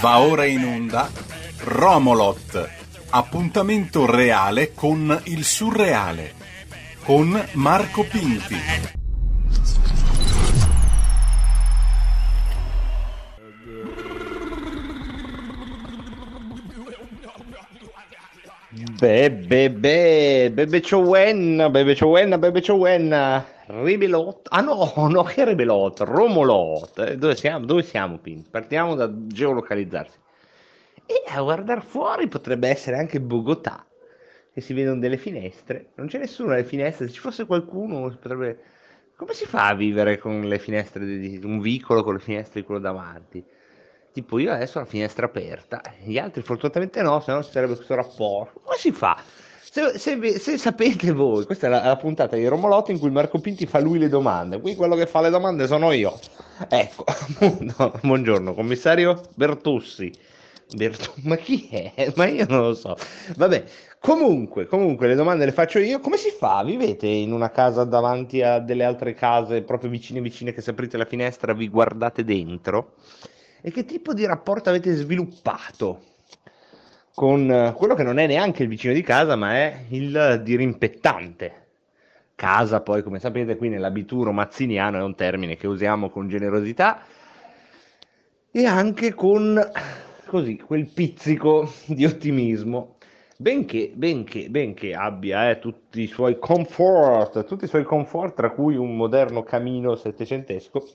Va ora in onda Romolot, appuntamento reale con il surreale, con Marco Pinti. Bebe, bebe, bebe Ciowen, bebe Ciowen, bebe Ciowen, Ribelot, ah no, no, che Ribelot, Romolot, Eh, dove siamo, dove siamo Pin? Partiamo da geolocalizzarsi. E a guardare fuori potrebbe essere anche Bogotà, che si vedono delle finestre, non c'è nessuno alle finestre, se ci fosse qualcuno potrebbe... Come si fa a vivere con le finestre di un vicolo con le finestre di quello davanti? Tipo io adesso ho la finestra aperta, gli altri fortunatamente no, se no ci sarebbe questo rapporto. Come si fa? Se, se se sapete voi, questa è la, la puntata di Romolotti in cui Marco Pinti fa lui le domande, qui quello che fa le domande sono io. Ecco, buongiorno, commissario Bertussi. Bertu- ma chi è? Ma io non lo so. Vabbè, comunque, comunque le domande le faccio io. Come si fa? Vivete in una casa davanti a delle altre case proprio vicine vicine che se aprite la finestra vi guardate dentro? E che tipo di rapporto avete sviluppato con eh, quello che non è neanche il vicino di casa, ma è il dirimpettante? Casa, poi, come sapete, qui nell'abituro mazziniano è un termine che usiamo con generosità e anche con così quel pizzico di ottimismo. Benché, benché, benché abbia eh, tutti i suoi comfort, tutti i suoi comfort, tra cui un moderno camino settecentesco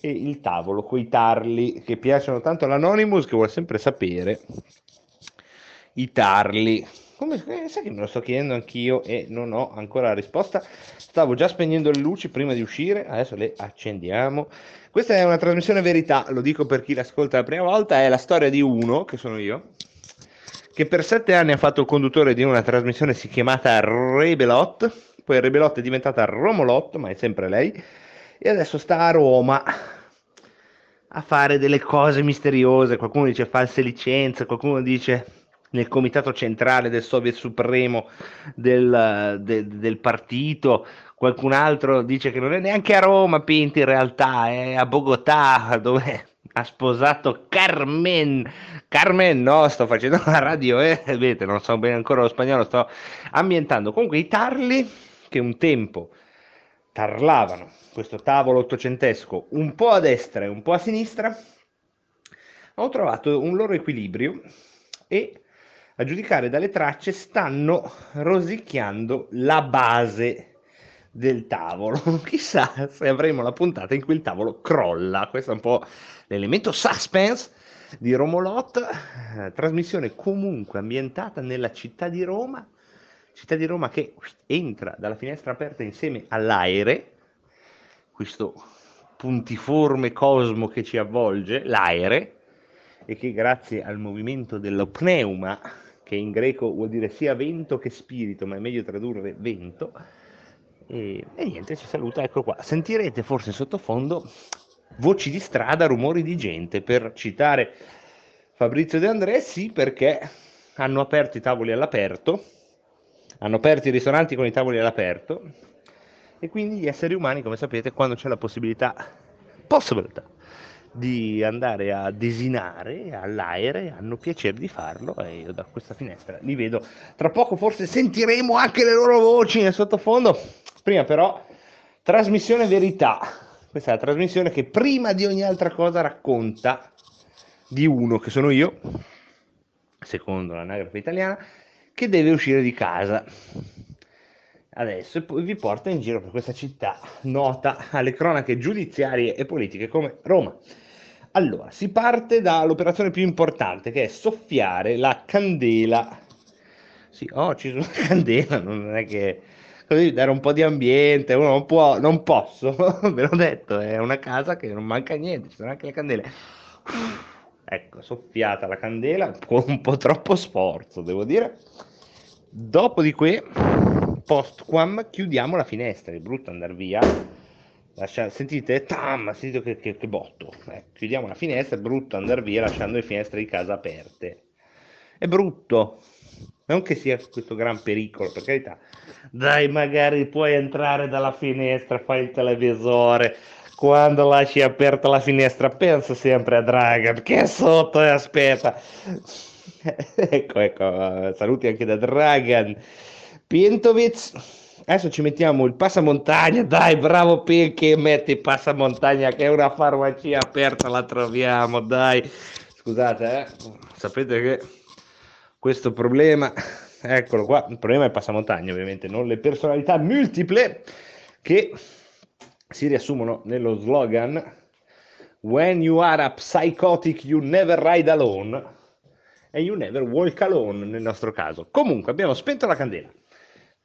e il tavolo coi tarli che piacciono tanto all'Anonymous che vuole sempre sapere i tarli. Come, eh, sai che me lo sto chiedendo anch'io e non ho ancora la risposta. Stavo già spegnendo le luci prima di uscire, adesso le accendiamo. Questa è una trasmissione verità, lo dico per chi l'ascolta la prima volta, è la storia di uno, che sono io, che per sette anni ha fatto il conduttore di una trasmissione si chiamata Rebelot, poi Rebelot è diventata Romolot, ma è sempre lei, e adesso sta a Roma a fare delle cose misteriose, qualcuno dice false licenze, qualcuno dice nel comitato centrale del Soviet Supremo del, de- del partito, qualcun altro dice che non è neanche a Roma Pinti in realtà, è a Bogotà dove ha sposato Carmen. Carmen, no, sto facendo la radio, eh, vedete, non so bene ancora lo spagnolo, sto ambientando. Comunque i tarli che un tempo tarlavano questo tavolo ottocentesco un po' a destra e un po' a sinistra, ho trovato un loro equilibrio e a giudicare dalle tracce stanno rosicchiando la base del tavolo. Chissà se avremo la puntata in cui il tavolo crolla. Questo è un po' l'elemento suspense di Romolot, eh, trasmissione comunque ambientata nella città di Roma, città di Roma che entra dalla finestra aperta insieme all'aere, questo puntiforme cosmo che ci avvolge, l'aere, e che grazie al movimento dello pneuma, che in greco vuol dire sia vento che spirito, ma è meglio tradurre vento, e, e niente, ci saluta, ecco qua. Sentirete forse sottofondo voci di strada, rumori di gente, per citare Fabrizio De André, sì, perché hanno aperto i tavoli all'aperto, hanno aperto i ristoranti con i tavoli all'aperto, e quindi gli esseri umani, come sapete, quando c'è la possibilità, possibilità di andare a desinare all'aere, hanno piacere di farlo e io da questa finestra li vedo. Tra poco forse sentiremo anche le loro voci nel sottofondo. Prima però, trasmissione verità. Questa è la trasmissione che prima di ogni altra cosa racconta di uno, che sono io, secondo l'anagrafe italiana, che deve uscire di casa adesso e vi porta in giro per questa città nota alle cronache giudiziarie e politiche come Roma. Allora, si parte dall'operazione più importante che è soffiare la candela. Sì, ho acceso una candela, non è che così dare un po' di ambiente, uno non può, non posso, ve l'ho detto, è una casa che non manca niente, ci sono anche le candele. Ecco, soffiata la candela con un po' troppo sforzo, devo dire. Dopodiché, post quam, chiudiamo la finestra, è brutto andare via. Lascia- sentite? Tam, sentite che, che- che botto. Eh, chiudiamo la finestra, è brutto andare via lasciando le finestre di casa aperte. È brutto. non che sia questo gran pericolo, per carità. Dai, magari puoi entrare dalla finestra, fai il televisore. Quando lasci aperta la finestra, pensa sempre a Dragon che è sotto e aspetta. ecco, ecco, saluti anche da Dragan. Pintovic, adesso ci mettiamo il passamontagna, dai, bravo Pinky, metti passamontagna che è una farmacia aperta, la troviamo, dai. Scusate, eh. sapete che questo problema, eccolo qua, il problema è il passamontagna ovviamente, non le personalità multiple che si riassumono nello slogan When you are a psychotic you never ride alone e You Never Walk Alone nel nostro caso. Comunque abbiamo spento la candela.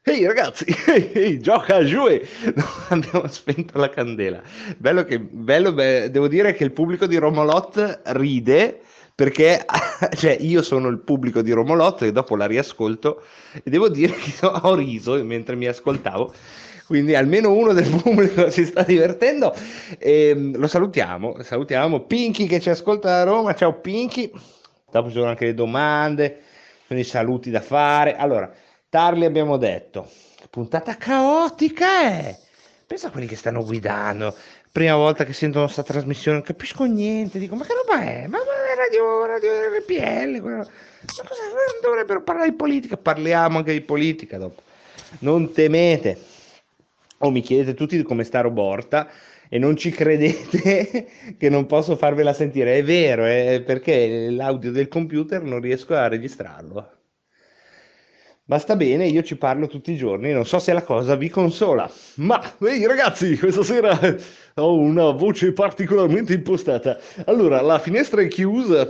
Ehi ragazzi, ehi, gioca giù! No, abbiamo spento la candela. Bello che, bello, beh, devo dire che il pubblico di Romolot ride perché cioè, io sono il pubblico di Romolot e dopo la riascolto e devo dire che ho riso mentre mi ascoltavo quindi almeno uno del pubblico si sta divertendo e ehm, lo salutiamo, salutiamo Pinky che ci ascolta da Roma, ciao Pinky dopo ci sono anche le domande, i saluti da fare. Allora, Tarli abbiamo detto, puntata caotica è. Eh? Pensa a quelli che stanno guidando, prima volta che sentono questa trasmissione, non capisco niente, dico ma che roba è? Ma è radio, radio RPL, ma cosa non dovrebbero parlare di politica? Parliamo anche di politica dopo. Non temete. O mi chiedete tutti come sta Roborta e non ci credete che non posso farvela sentire. È vero, è perché l'audio del computer non riesco a registrarlo. Basta bene, io ci parlo tutti i giorni, non so se la cosa vi consola. Ma, ehi ragazzi, questa sera ho una voce particolarmente impostata. Allora, la finestra è chiusa.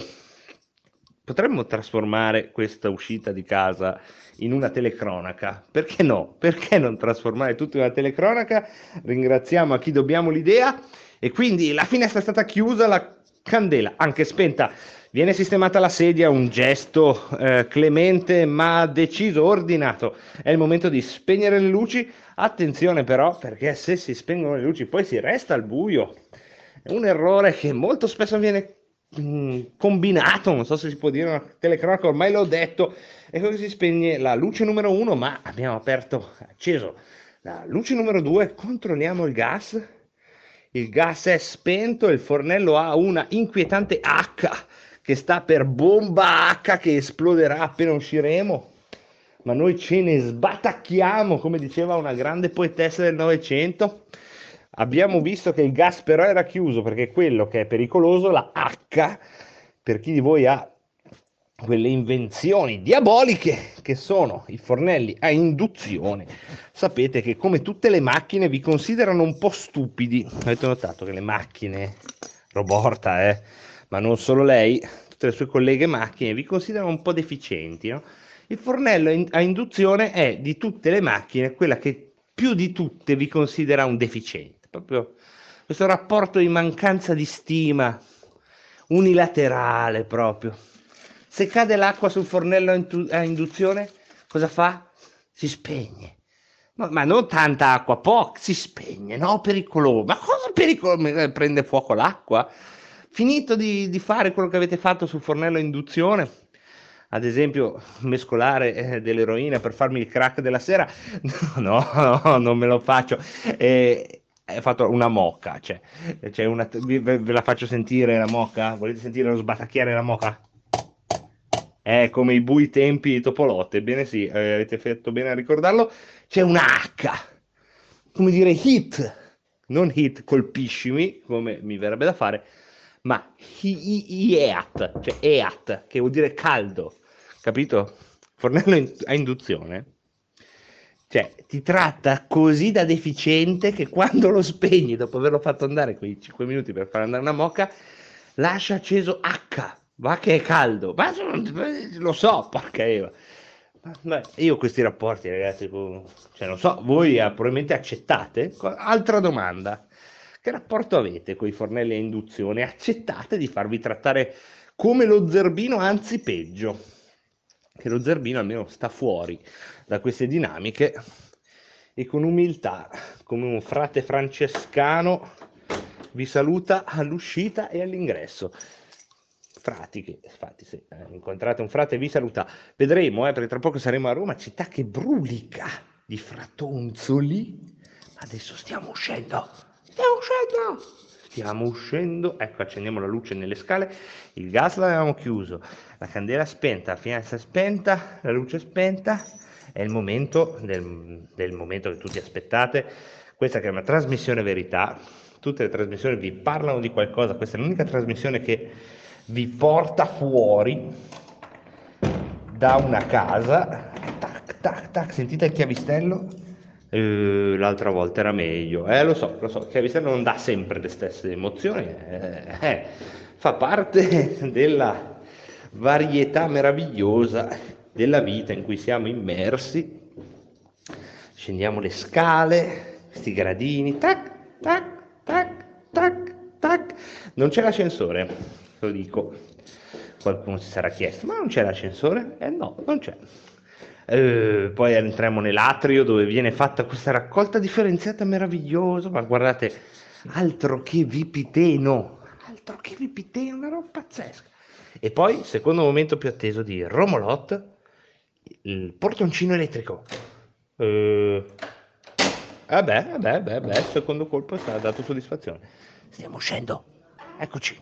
Potremmo trasformare questa uscita di casa in una telecronaca. Perché no? Perché non trasformare tutto in una telecronaca? Ringraziamo a chi dobbiamo l'idea. E quindi la finestra è stata chiusa, la candela anche spenta. Viene sistemata la sedia, un gesto eh, clemente ma deciso, ordinato. È il momento di spegnere le luci. Attenzione però, perché se si spengono le luci poi si resta al buio. È un errore che molto spesso viene mm, combinato, non so se si può dire una telecronaca, ormai l'ho detto, Ecco che si spegne la luce numero uno, ma abbiamo aperto, acceso la luce numero due, controlliamo il gas. Il gas è spento, il fornello ha una inquietante H che sta per bomba H che esploderà appena usciremo. Ma noi ce ne sbatacchiamo, come diceva una grande poetessa del Novecento. Abbiamo visto che il gas però era chiuso perché quello che è pericoloso, la H, per chi di voi ha quelle invenzioni diaboliche che sono i fornelli a induzione. Sapete che come tutte le macchine vi considerano un po' stupidi. Avete notato che le macchine, Roborta, eh, ma non solo lei, tutte le sue colleghe macchine vi considerano un po' deficienti. No? Il fornello a induzione è di tutte le macchine quella che più di tutte vi considera un deficiente. Proprio questo rapporto di mancanza di stima unilaterale proprio se cade l'acqua sul fornello a induzione, cosa fa? Si spegne. Ma, ma non tanta acqua, poco, si spegne, no? Pericoloso. Ma cosa pericoloso? Prende fuoco l'acqua? Finito di, di fare quello che avete fatto sul fornello a induzione, ad esempio mescolare eh, dell'eroina per farmi il crack della sera, no, no, non me lo faccio. Eh, ho fatto una mocca, cioè, cioè una, ve, ve, la faccio sentire la mocca? Volete sentire lo sbatacchiare la mocca? è come i bui tempi di Topolotte, ebbene sì, eh, avete fatto bene a ricordarlo, c'è una H, come dire hit, non hit colpiscimi, come mi verrebbe da fare, ma eat, cioè eat, che vuol dire caldo, capito? Fornello a induzione, cioè ti tratta così da deficiente che quando lo spegni, dopo averlo fatto andare quei 5 minuti per far andare una mocca, lascia acceso H, Va che è caldo, ma lo so, porca Eva. Ma io questi rapporti, ragazzi, cioè, non so, voi eh, probabilmente accettate? Altra domanda. Che rapporto avete con i fornelli a induzione? Accettate di farvi trattare come lo zerbino, anzi peggio? Che lo zerbino almeno sta fuori da queste dinamiche e con umiltà, come un frate francescano, vi saluta all'uscita e all'ingresso frati che, infatti, se incontrate un frate vi saluta. Vedremo, eh, perché tra poco saremo a Roma, città che brulica di fratonzoli. Adesso stiamo uscendo, stiamo uscendo, stiamo uscendo. Ecco, accendiamo la luce nelle scale. Il gas l'avevamo chiuso, la candela spenta, la finestra spenta, la luce spenta. È il momento del, del momento che tutti aspettate. Questa che è una trasmissione verità, tutte le trasmissioni vi parlano di qualcosa, questa è l'unica trasmissione che vi porta fuori da una casa, tac, tac, tac, sentite il chiavistello? Eh, l'altra volta era meglio, eh, lo so, lo so, il chiavistello non dà sempre le stesse emozioni, eh, eh, fa parte della varietà meravigliosa della vita in cui siamo immersi, scendiamo le scale, questi gradini, tac, tac, tac, tac, tac. Non c'è l'ascensore, lo dico. Qualcuno si sarà chiesto, ma non c'è l'ascensore? Eh no, non c'è. Eh, poi entriamo nell'atrio dove viene fatta questa raccolta differenziata meravigliosa, ma guardate, altro che vipiteno, altro che vipiteno, una roba pazzesca. E poi, secondo momento più atteso di Romolot, il portoncino elettrico. Eh, Vabbè, vabbè, vabbè, secondo colpo ha dato soddisfazione. Stiamo uscendo. Eccoci.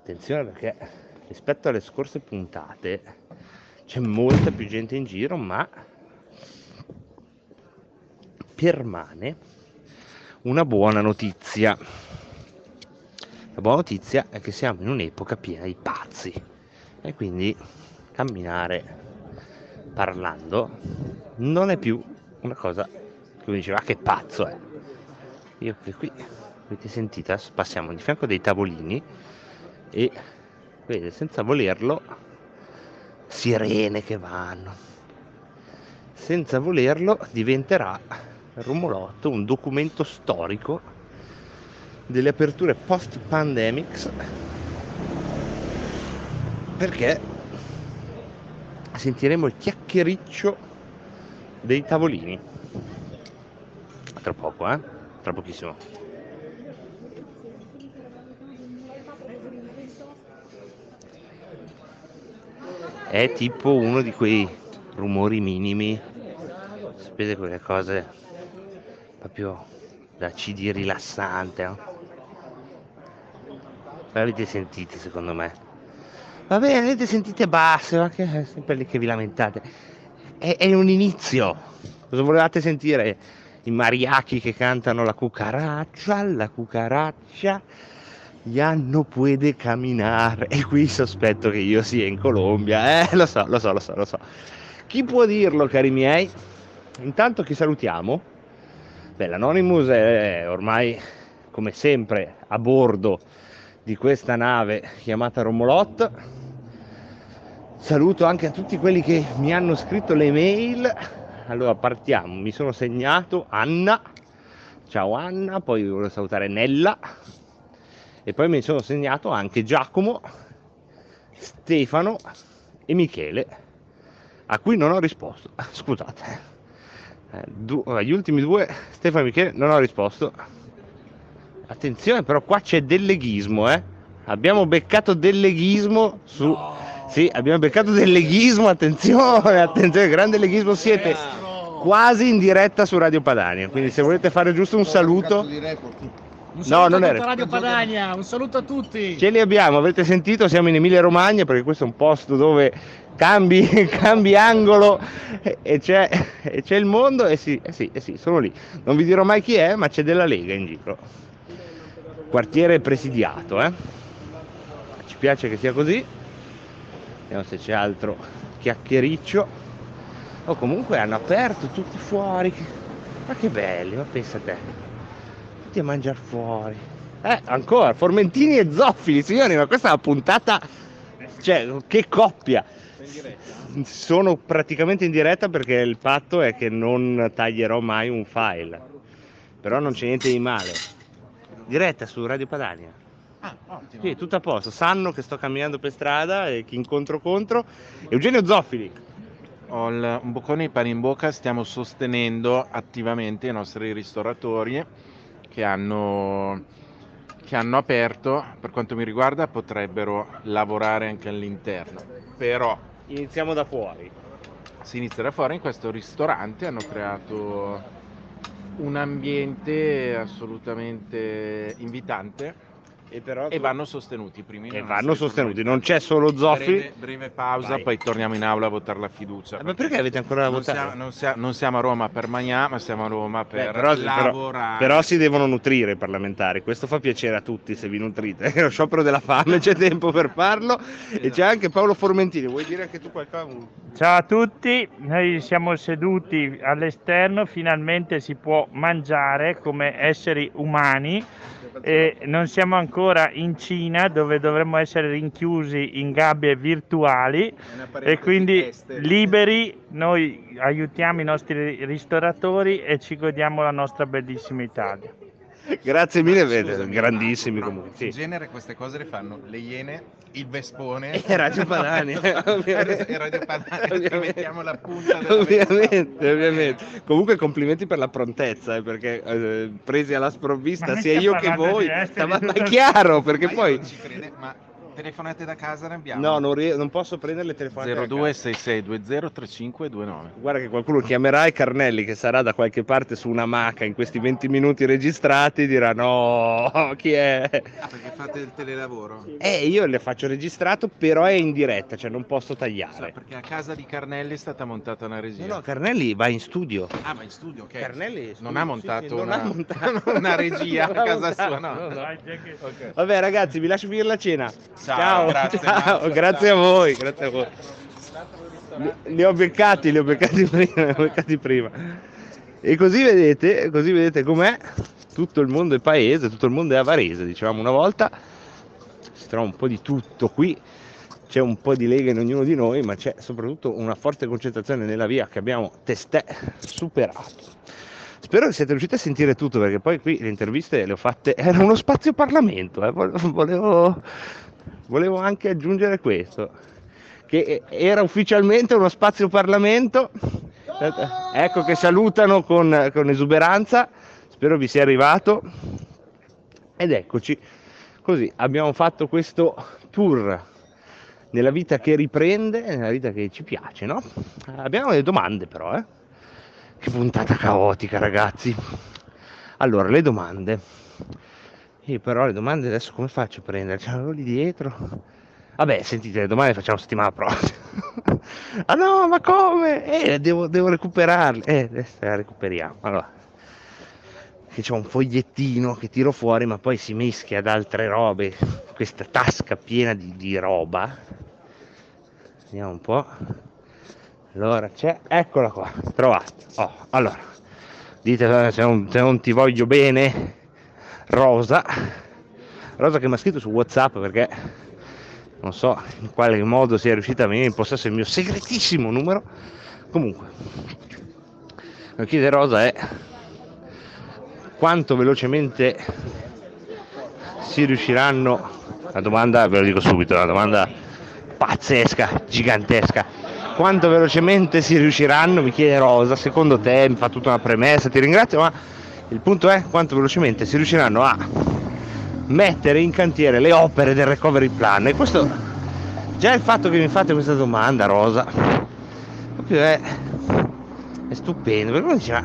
Attenzione perché rispetto alle scorse puntate c'è molta più gente in giro, ma permane una buona notizia. La buona notizia è che siamo in un'epoca piena di pazzi e quindi camminare parlando non è più una cosa che mi diceva, che pazzo è. Io qui, avete sentito, passiamo di fianco dei tavolini e vedete, senza volerlo, sirene che vanno. Senza volerlo diventerà Rumolotto un documento storico delle aperture post-pandemics perché sentiremo il chiacchiericcio dei tavolini tra poco, eh? Tra pochissimo. È tipo uno di quei rumori minimi, sapete quelle cose proprio da CD rilassante, no? L'avete sentite secondo me? Va bene, avete sentite basse, ma che è sempre lì che vi lamentate. È, è un inizio. Cosa volevate sentire? i mariachi che cantano la cucaraccia, la cucaraccia, ya no puede camminare. E qui sospetto che io sia in Colombia, eh, lo so, lo so, lo so, lo so. Chi può dirlo, cari miei? Intanto chi salutiamo? Beh, l'Anonymous è ormai, come sempre, a bordo di questa nave chiamata Romolot. Saluto anche a tutti quelli che mi hanno scritto le mail allora partiamo, mi sono segnato Anna, ciao Anna, poi volevo salutare Nella e poi mi sono segnato anche Giacomo, Stefano e Michele, a cui non ho risposto, scusate, eh, du- gli ultimi due, Stefano e Michele, non ho risposto. Attenzione però qua c'è del leghismo, eh? Abbiamo beccato del leghismo su... No. sì, abbiamo beccato del leghismo, attenzione, attenzione, grande leghismo siete. Quasi in diretta su Radio Padania, quindi se volete fare giusto un saluto... Un saluto no, non a Radio Padania, un saluto a tutti. Ce li abbiamo, avete sentito, siamo in Emilia Romagna perché questo è un posto dove cambi, cambi angolo e c'è, e c'è, il mondo e sì, eh sì, eh sì, sono lì. Non vi dirò mai chi è, ma c'è della Lega in giro. Quartiere presidiato, eh. Ci piace che sia così. Vediamo se c'è altro chiacchiericcio. O comunque hanno aperto tutti fuori. Ma che belli, ma pensa a te. Tutti a mangiare fuori. Eh, ancora, Formentini e Zoffili, signori, ma questa è una puntata... Cioè, che coppia! Sono praticamente in diretta perché il patto è che non taglierò mai un file. Però non c'è niente di male. Diretta su Radio Padania. Ah, ottimo. Sì, tutto a posto. Sanno che sto camminando per strada e chi incontro contro. Eugenio Zoffili. Ho il, un boccone di pane in bocca, stiamo sostenendo attivamente i nostri ristoratori che hanno che hanno aperto, per quanto mi riguarda, potrebbero lavorare anche all'interno. Però iniziamo da fuori. Si inizia da fuori in questo ristorante, hanno creato un ambiente assolutamente invitante e, però e vanno sostenuti. Primi e vanno sostenuti, non c'è solo Zoffi. Breve, breve pausa, Vai. poi torniamo in aula a votare la fiducia. Eh, ma perché avete ancora da votare? Siamo, non, siamo, non, siamo, a Roma per Magnà, ma siamo a Roma per Beh, però, lavorare. Però, però, si devono nutrire i parlamentari, questo fa piacere a tutti se vi nutrite. È lo sciopero della fame, c'è tempo per farlo. Esatto. E c'è anche Paolo Formentini, vuoi dire anche tu qualcosa? Ciao a tutti, noi siamo seduti all'esterno, finalmente si può mangiare come esseri umani e non siamo ancora in Cina dove dovremmo essere rinchiusi in gabbie virtuali e quindi liberi noi aiutiamo i nostri ristoratori e ci godiamo la nostra bellissima Italia. Grazie mille, Scusami, grandissimi comunque. Sì. In genere queste cose le fanno le Iene, il Vespone e Radio Padania. e Radio Padania, mettiamo la punta Ovviamente, ovviamente. Comunque complimenti per la prontezza, eh, perché eh, presi alla sprovvista sia io che voi, ma, ma è chiaro, perché ma poi... Non ci crede, ma telefonate da casa ne abbiamo? No, non, rie- non posso prendere le telefonate 0266203529. Guarda che qualcuno chiamerà e Carnelli che sarà da qualche parte su una maca in questi 20 minuti registrati dirà no, chi è? Ah, perché fate il telelavoro? Eh, io le faccio registrato, però è in diretta, cioè non posso tagliare. So, perché a casa di Carnelli è stata montata una regia. No, no, Carnelli va in studio. Ah, va in studio, ok. Carnelli non ha montato, sì, sì, una, ha montato. una, regia a casa montato, sua, no. no, no. Okay. Vabbè ragazzi, vi lascio finire la cena. Ciao, ciao grazie, ciao, grazie a voi, grazie a voi. Li, ho beccati, li ho beccati prima, li ho beccati prima. E così vedete, così vedete com'è. Tutto il mondo è paese, tutto il mondo è avarese, dicevamo una volta. Si trova un po' di tutto qui. C'è un po' di lega in ognuno di noi, ma c'è soprattutto una forte concentrazione nella via che abbiamo testè superato. Spero che siate riusciti a sentire tutto perché poi qui le interviste le ho fatte, era uno spazio Parlamento, eh. volevo, volevo anche aggiungere questo, che era ufficialmente uno spazio Parlamento, ecco che salutano con, con esuberanza, spero vi sia arrivato ed eccoci, così abbiamo fatto questo tour nella vita che riprende, nella vita che ci piace, no? Abbiamo delle domande però, eh? Che puntata caotica ragazzi. Allora, le domande io però le domande adesso come faccio a prendere? Ce l'avevo lì dietro. Vabbè, sentite, le domande facciamo settimana prossima. ah no, ma come? Eh, devo, devo recuperarle. Eh, adesso le recuperiamo. Allora, che c'è un fogliettino che tiro fuori, ma poi si mischia ad altre robe. Questa tasca piena di, di roba. Vediamo un po'. Allora, c'è, eccola qua, trovata. Oh, allora, dite se non, se non ti voglio bene Rosa, Rosa che mi ha scritto su Whatsapp perché non so in quale modo sia riuscita a venire in possesso del mio segretissimo numero. Comunque, che chiede Rosa è quanto velocemente si riusciranno, la domanda ve lo dico subito, una domanda pazzesca, gigantesca, quanto velocemente si riusciranno, mi chiede Rosa, secondo te, mi fa tutta una premessa, ti ringrazio, ma il punto è quanto velocemente si riusciranno a mettere in cantiere le opere del recovery plan. E questo già il fatto che mi fate questa domanda, Rosa, proprio è, è stupendo, perché uno dice, ma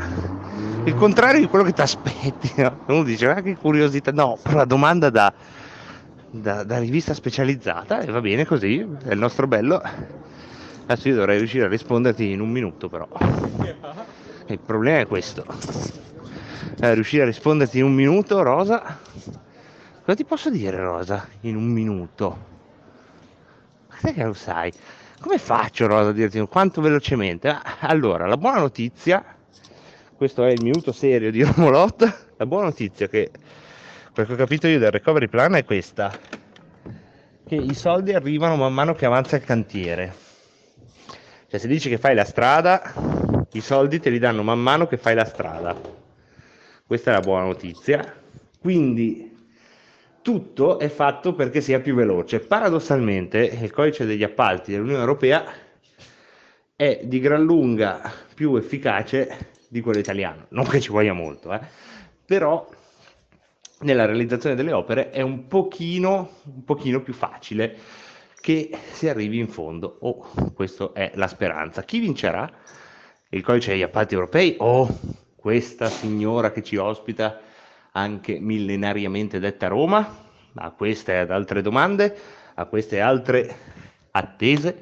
il contrario di quello che ti aspetti, no? uno dice, ma che curiosità, no, la domanda da, da, da rivista specializzata e va bene così, è il nostro bello. Adesso io dovrei riuscire a risponderti in un minuto però. Il problema è questo eh, riuscire a risponderti in un minuto, Rosa. Cosa ti posso dire, Rosa, in un minuto? Ma che lo sai? Come faccio, Rosa, a dirti quanto velocemente? Allora, la buona notizia, questo è il minuto serio di Romolot, la buona notizia che, perché ho capito io del recovery plan è questa, che i soldi arrivano man mano che avanza il cantiere. Cioè se dici che fai la strada, i soldi te li danno man mano che fai la strada questa è la buona notizia. Quindi tutto è fatto perché sia più veloce. Paradossalmente il codice degli appalti dell'Unione Europea è di gran lunga più efficace di quello italiano. Non che ci voglia molto, eh. però nella realizzazione delle opere è un pochino, un pochino più facile che si arrivi in fondo. Oh, questa è la speranza. Chi vincerà? Il codice degli appalti europei o oh, questa signora che ci ospita anche millenariamente detta Roma? A queste e ad altre domande, a queste altre attese,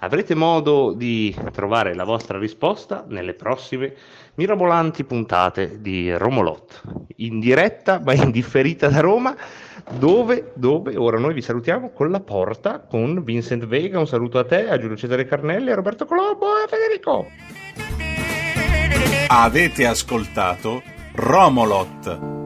avrete modo di trovare la vostra risposta nelle prossime mirabolanti puntate di Romolot, in diretta ma indifferita da Roma, dove, dove ora noi vi salutiamo con la porta, con Vincent Vega, un saluto a te, a Giulio Cesare Carnelli, a Roberto Colombo e a Federico. Avete ascoltato Romolot.